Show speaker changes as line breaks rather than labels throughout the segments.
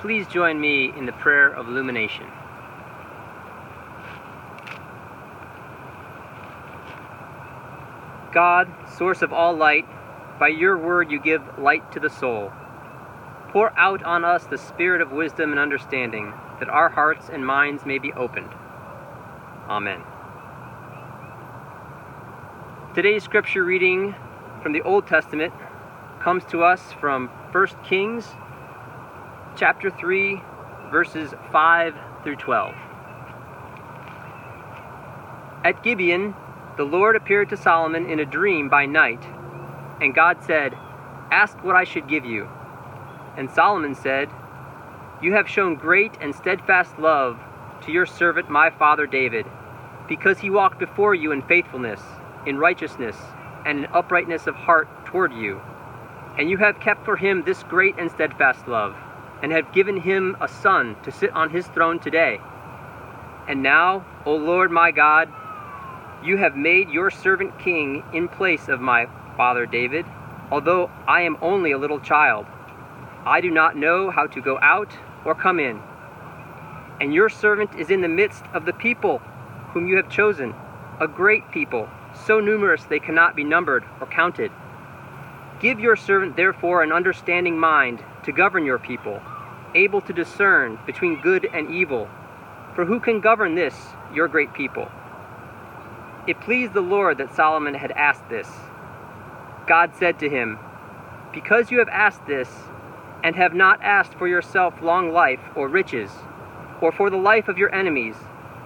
Please join me in the prayer of illumination. God, source of all light, by your word you give light to the soul. Pour out on us the spirit of wisdom and understanding, that our hearts and minds may be opened. Amen. Today's scripture reading from the Old Testament comes to us from 1 Kings chapter 3 verses 5 through 12. At Gibeon, the Lord appeared to Solomon in a dream by night, and God said, Ask what I should give you. And Solomon said, You have shown great and steadfast love to your servant my father David, because he walked before you in faithfulness, in righteousness, and in uprightness of heart toward you. And you have kept for him this great and steadfast love, and have given him a son to sit on his throne today. And now, O Lord my God, you have made your servant king in place of my father David, although I am only a little child. I do not know how to go out or come in. And your servant is in the midst of the people whom you have chosen, a great people, so numerous they cannot be numbered or counted. Give your servant, therefore, an understanding mind to govern your people, able to discern between good and evil. For who can govern this, your great people? It pleased the Lord that Solomon had asked this. God said to him, Because you have asked this, and have not asked for yourself long life or riches, or for the life of your enemies,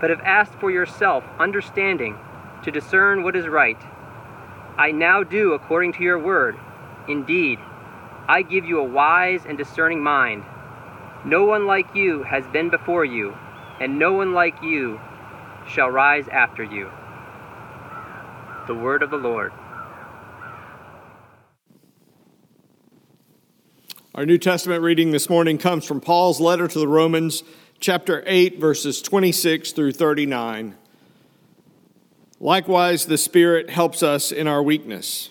but have asked for yourself understanding to discern what is right, I now do according to your word. Indeed, I give you a wise and discerning mind. No one like you has been before you, and no one like you shall rise after you. The word of the Lord.
Our New Testament reading this morning comes from Paul's letter to the Romans, chapter 8, verses 26 through 39. Likewise, the Spirit helps us in our weakness,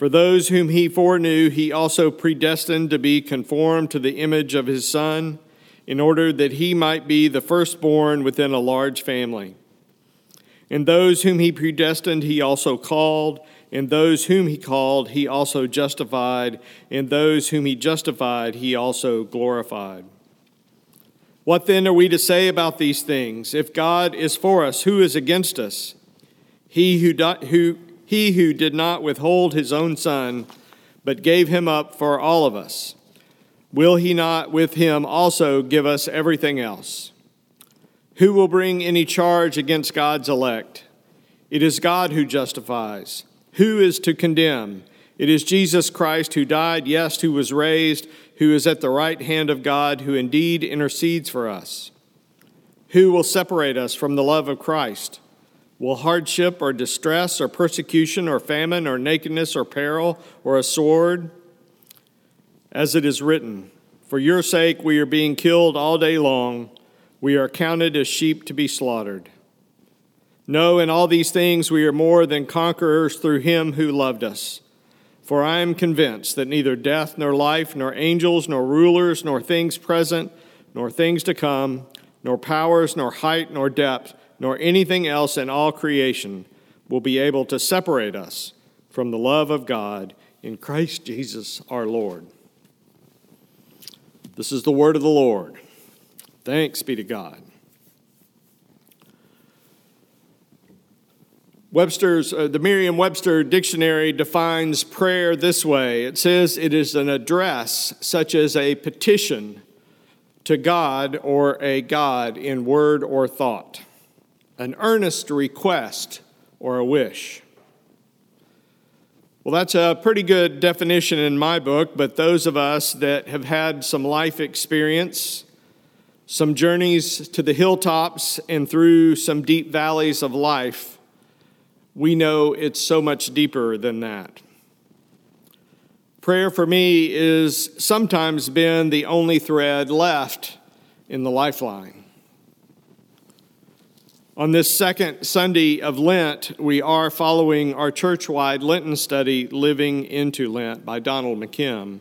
For those whom he foreknew, he also predestined to be conformed to the image of his Son, in order that he might be the firstborn within a large family. And those whom he predestined, he also called. And those whom he called, he also justified. And those whom he justified, he also glorified. What then are we to say about these things? If God is for us, who is against us? He who, di- who, he who did not withhold his own son, but gave him up for all of us, will he not with him also give us everything else? Who will bring any charge against God's elect? It is God who justifies. Who is to condemn? It is Jesus Christ who died, yes, who was raised, who is at the right hand of God, who indeed intercedes for us. Who will separate us from the love of Christ? Will hardship or distress or persecution or famine or nakedness or peril or a sword? As it is written, For your sake we are being killed all day long. We are counted as sheep to be slaughtered. No, in all these things we are more than conquerors through him who loved us. For I am convinced that neither death nor life, nor angels, nor rulers, nor things present, nor things to come, nor powers, nor height, nor depth, nor anything else in all creation will be able to separate us from the love of God in Christ Jesus our Lord. This is the word of the Lord. Thanks be to God. Webster's, uh, the Merriam Webster dictionary defines prayer this way it says it is an address, such as a petition to God or a God in word or thought, an earnest request or a wish. Well, that's a pretty good definition in my book, but those of us that have had some life experience, some journeys to the hilltops and through some deep valleys of life, we know it's so much deeper than that. Prayer for me is sometimes been the only thread left in the lifeline. On this second Sunday of Lent, we are following our church wide Lenten study, Living into Lent, by Donald McKim.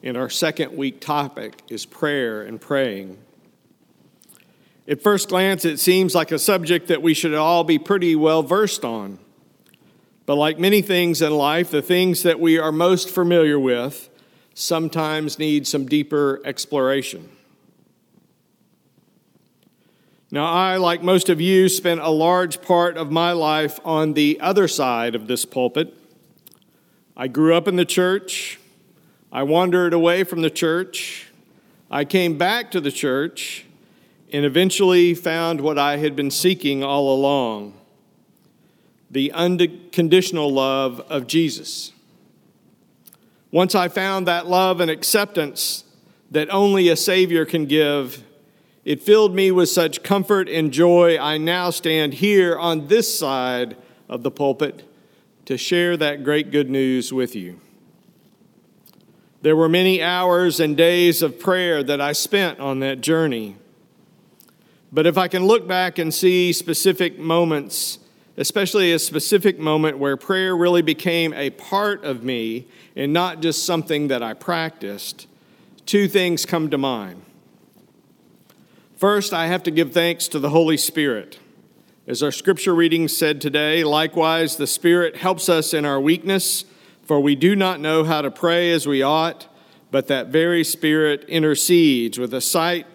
And our second week topic is prayer and praying. At first glance, it seems like a subject that we should all be pretty well versed on. But like many things in life, the things that we are most familiar with sometimes need some deeper exploration. Now, I, like most of you, spent a large part of my life on the other side of this pulpit. I grew up in the church. I wandered away from the church. I came back to the church and eventually found what I had been seeking all along the unconditional love of Jesus. Once I found that love and acceptance that only a Savior can give, it filled me with such comfort and joy. I now stand here on this side of the pulpit to share that great good news with you. There were many hours and days of prayer that I spent on that journey. But if I can look back and see specific moments, especially a specific moment where prayer really became a part of me and not just something that I practiced, two things come to mind. First, I have to give thanks to the Holy Spirit. As our scripture reading said today, likewise, the Spirit helps us in our weakness, for we do not know how to pray as we ought, but that very Spirit intercedes with a sight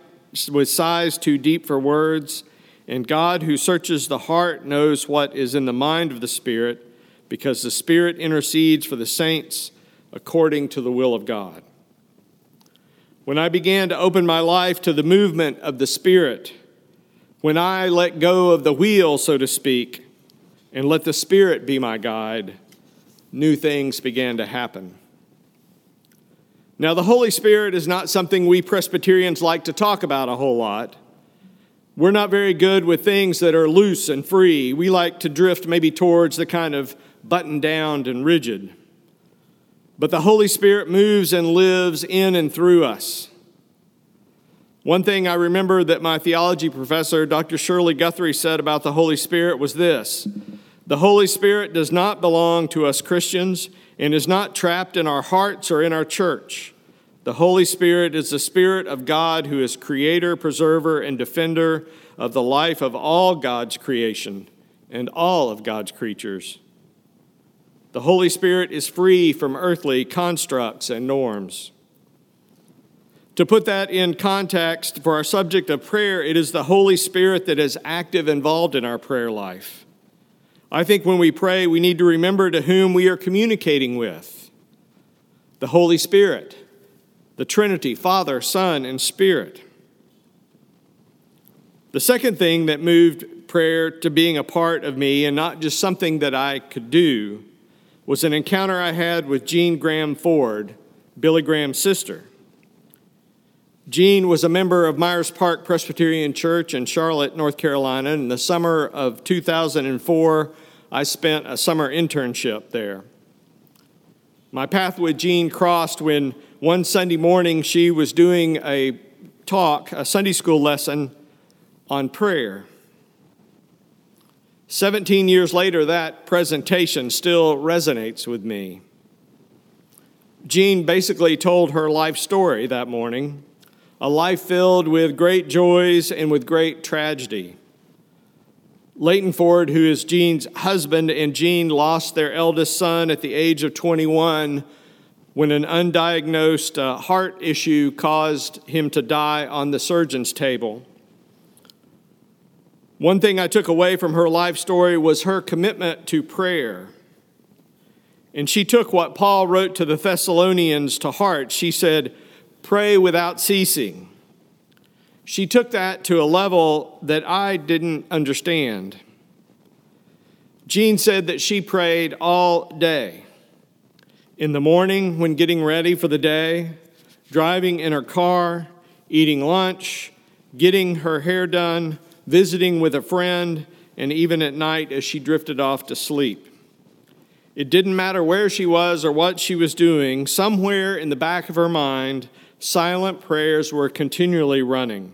with sighs too deep for words. And God, who searches the heart, knows what is in the mind of the Spirit, because the Spirit intercedes for the saints according to the will of God. When I began to open my life to the movement of the Spirit, when I let go of the wheel, so to speak, and let the Spirit be my guide, new things began to happen. Now, the Holy Spirit is not something we Presbyterians like to talk about a whole lot. We're not very good with things that are loose and free. We like to drift maybe towards the kind of buttoned down and rigid. But the Holy Spirit moves and lives in and through us. One thing I remember that my theology professor, Dr. Shirley Guthrie, said about the Holy Spirit was this The Holy Spirit does not belong to us Christians and is not trapped in our hearts or in our church. The Holy Spirit is the Spirit of God who is creator, preserver, and defender of the life of all God's creation and all of God's creatures. The Holy Spirit is free from earthly constructs and norms. To put that in context for our subject of prayer, it is the Holy Spirit that is active involved in our prayer life. I think when we pray, we need to remember to whom we are communicating with the Holy Spirit, the Trinity, Father, Son, and Spirit. The second thing that moved prayer to being a part of me and not just something that I could do was an encounter I had with Jean Graham Ford, Billy Graham's sister. Jean was a member of Myers Park Presbyterian Church in Charlotte, North Carolina. In the summer of 2004, I spent a summer internship there. My path with Jean crossed when one Sunday morning she was doing a talk, a Sunday school lesson on prayer. 17 years later, that presentation still resonates with me. Jean basically told her life story that morning a life filled with great joys and with great tragedy. Leighton Ford, who is Jean's husband, and Jean lost their eldest son at the age of 21 when an undiagnosed uh, heart issue caused him to die on the surgeon's table. One thing I took away from her life story was her commitment to prayer. And she took what Paul wrote to the Thessalonians to heart. She said, Pray without ceasing she took that to a level that I didn't understand. Jean said that she prayed all day. In the morning, when getting ready for the day, driving in her car, eating lunch, getting her hair done, visiting with a friend, and even at night as she drifted off to sleep. It didn't matter where she was or what she was doing, somewhere in the back of her mind, silent prayers were continually running.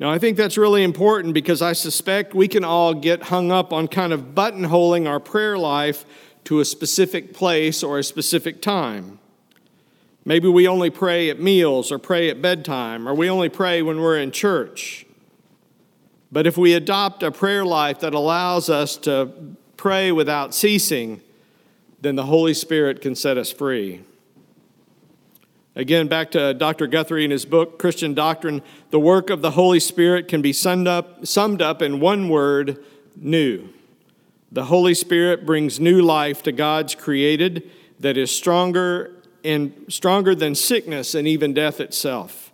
Now, I think that's really important because I suspect we can all get hung up on kind of buttonholing our prayer life to a specific place or a specific time. Maybe we only pray at meals or pray at bedtime, or we only pray when we're in church. But if we adopt a prayer life that allows us to pray without ceasing, then the Holy Spirit can set us free. Again, back to Dr. Guthrie in his book, Christian Doctrine, the work of the Holy Spirit can be summed up, summed up in one word new. The Holy Spirit brings new life to God's created that is stronger and stronger than sickness and even death itself.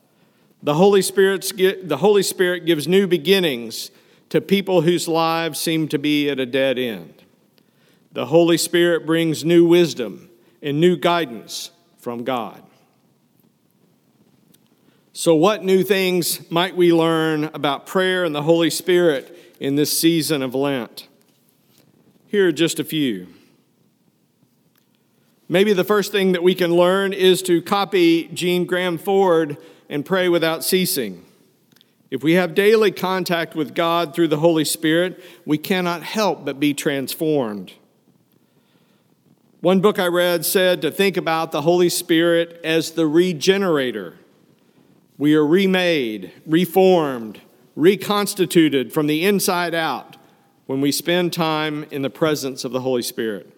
The Holy, Spirit's, the Holy Spirit gives new beginnings to people whose lives seem to be at a dead end. The Holy Spirit brings new wisdom and new guidance from God. So, what new things might we learn about prayer and the Holy Spirit in this season of Lent? Here are just a few. Maybe the first thing that we can learn is to copy Jean Graham Ford and pray without ceasing. If we have daily contact with God through the Holy Spirit, we cannot help but be transformed. One book I read said to think about the Holy Spirit as the regenerator we are remade, reformed, reconstituted from the inside out when we spend time in the presence of the Holy Spirit.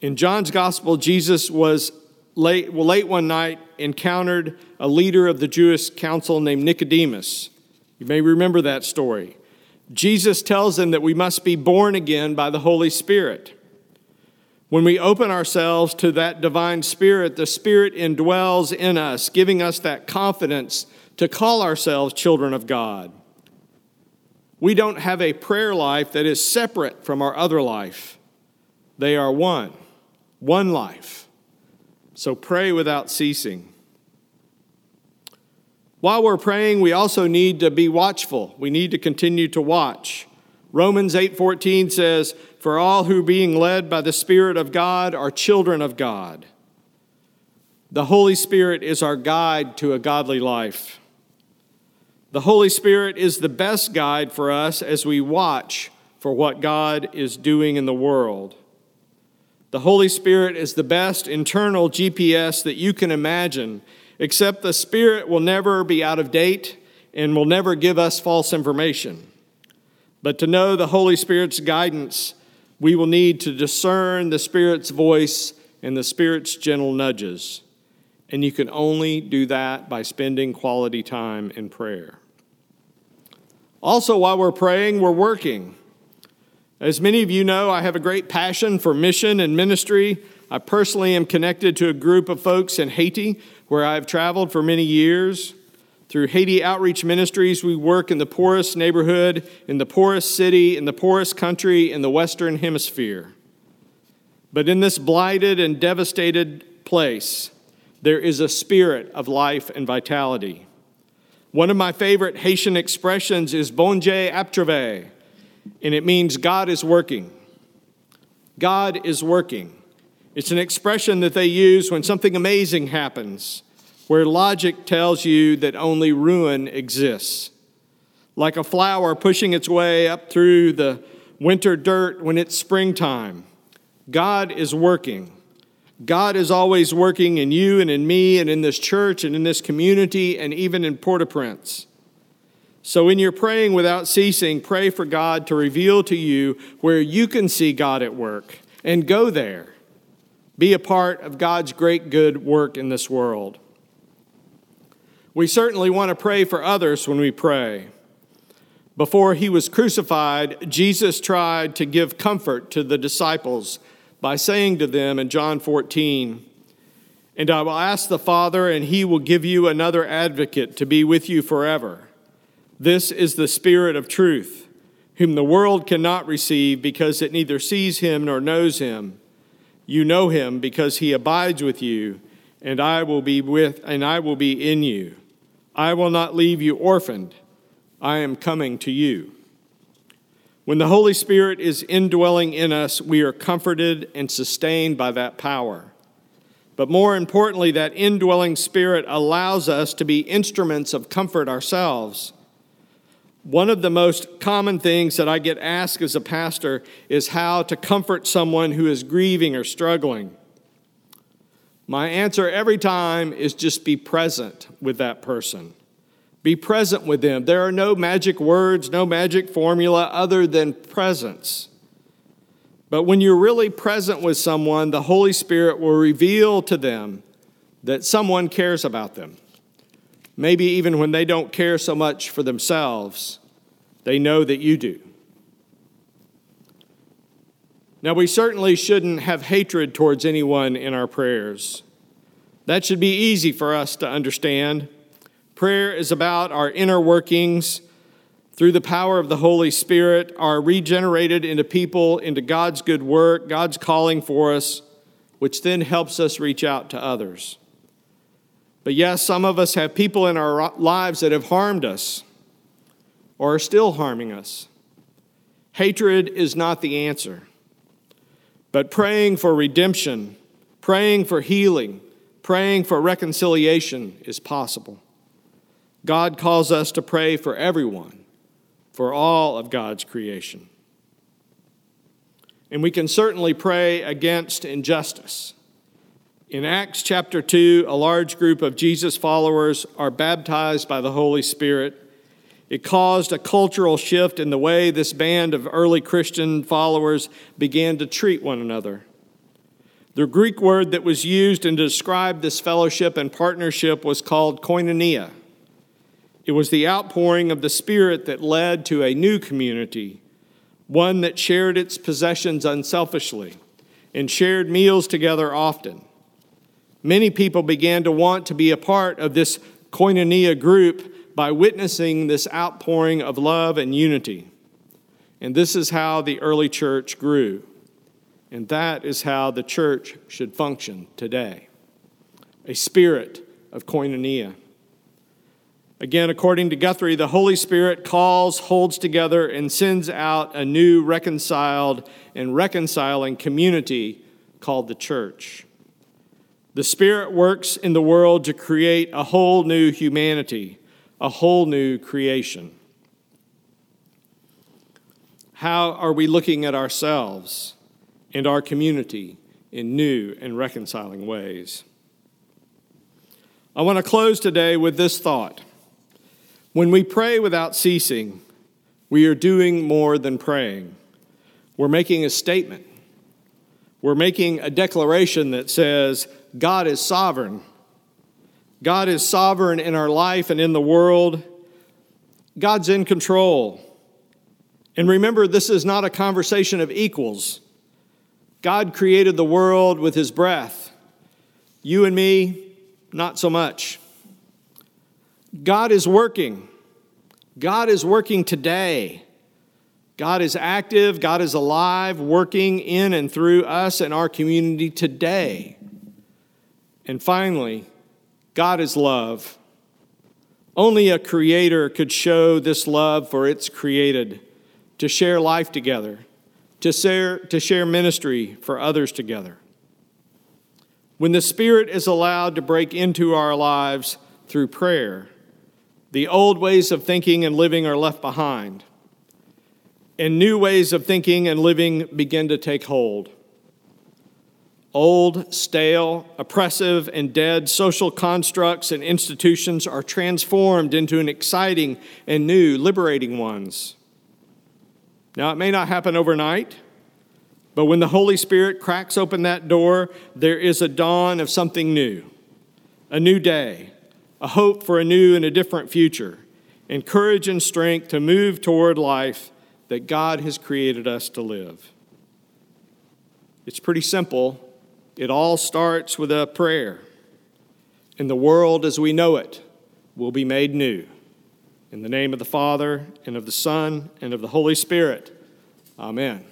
In John's Gospel, Jesus was late, well, late one night, encountered a leader of the Jewish council named Nicodemus. You may remember that story. Jesus tells him that we must be born again by the Holy Spirit. When we open ourselves to that divine spirit, the spirit indwells in us, giving us that confidence to call ourselves children of God. We don't have a prayer life that is separate from our other life. They are one, one life. So pray without ceasing. While we're praying, we also need to be watchful. We need to continue to watch. Romans 8:14 says, "For all who being led by the Spirit of God are children of God." The Holy Spirit is our guide to a godly life. The Holy Spirit is the best guide for us as we watch for what God is doing in the world. The Holy Spirit is the best internal GPS that you can imagine, except the Spirit will never be out of date and will never give us false information. But to know the Holy Spirit's guidance, we will need to discern the Spirit's voice and the Spirit's gentle nudges. And you can only do that by spending quality time in prayer. Also, while we're praying, we're working. As many of you know, I have a great passion for mission and ministry. I personally am connected to a group of folks in Haiti where I've traveled for many years. Through Haiti Outreach Ministries, we work in the poorest neighborhood, in the poorest city, in the poorest country in the Western Hemisphere. But in this blighted and devastated place, there is a spirit of life and vitality. One of my favorite Haitian expressions is Bon Dieu ap and it means God is working. God is working. It's an expression that they use when something amazing happens where logic tells you that only ruin exists. Like a flower pushing its way up through the winter dirt when it's springtime. God is working. God is always working in you and in me and in this church and in this community and even in Port au Prince. So, in your praying without ceasing, pray for God to reveal to you where you can see God at work and go there. Be a part of God's great good work in this world. We certainly want to pray for others when we pray. Before he was crucified, Jesus tried to give comfort to the disciples by saying to them in John 14, And I will ask the Father, and he will give you another advocate to be with you forever. This is the Spirit of truth, whom the world cannot receive because it neither sees him nor knows him. You know him because he abides with you, and I will be with and I will be in you. I will not leave you orphaned. I am coming to you. When the Holy Spirit is indwelling in us, we are comforted and sustained by that power. But more importantly, that indwelling spirit allows us to be instruments of comfort ourselves. One of the most common things that I get asked as a pastor is how to comfort someone who is grieving or struggling. My answer every time is just be present with that person. Be present with them. There are no magic words, no magic formula other than presence. But when you're really present with someone, the Holy Spirit will reveal to them that someone cares about them. Maybe even when they don't care so much for themselves, they know that you do. Now, we certainly shouldn't have hatred towards anyone in our prayers. That should be easy for us to understand. Prayer is about our inner workings. Through the power of the Holy Spirit, are regenerated into people, into God's good work, God's calling for us, which then helps us reach out to others. But yes, some of us have people in our lives that have harmed us or are still harming us. Hatred is not the answer. But praying for redemption, praying for healing, praying for reconciliation is possible. God calls us to pray for everyone, for all of God's creation. And we can certainly pray against injustice. In Acts chapter 2, a large group of Jesus followers are baptized by the Holy Spirit it caused a cultural shift in the way this band of early Christian followers began to treat one another. The Greek word that was used to describe this fellowship and partnership was called koinonia. It was the outpouring of the Spirit that led to a new community, one that shared its possessions unselfishly and shared meals together often. Many people began to want to be a part of this koinonia group by witnessing this outpouring of love and unity. And this is how the early church grew. And that is how the church should function today a spirit of koinonia. Again, according to Guthrie, the Holy Spirit calls, holds together, and sends out a new reconciled and reconciling community called the church. The Spirit works in the world to create a whole new humanity a whole new creation. How are we looking at ourselves and our community in new and reconciling ways? I want to close today with this thought. When we pray without ceasing, we are doing more than praying. We're making a statement. We're making a declaration that says, God is sovereign God is sovereign in our life and in the world. God's in control. And remember, this is not a conversation of equals. God created the world with his breath. You and me, not so much. God is working. God is working today. God is active, God is alive, working in and through us and our community today. And finally, God is love. Only a creator could show this love for its created, to share life together, to share, to share ministry for others together. When the Spirit is allowed to break into our lives through prayer, the old ways of thinking and living are left behind, and new ways of thinking and living begin to take hold. Old, stale, oppressive, and dead social constructs and institutions are transformed into an exciting and new, liberating ones. Now, it may not happen overnight, but when the Holy Spirit cracks open that door, there is a dawn of something new, a new day, a hope for a new and a different future, and courage and strength to move toward life that God has created us to live. It's pretty simple it all starts with a prayer. And the world as we know it will be made new. In the name of the Father, and of the Son, and of the Holy Spirit. Amen.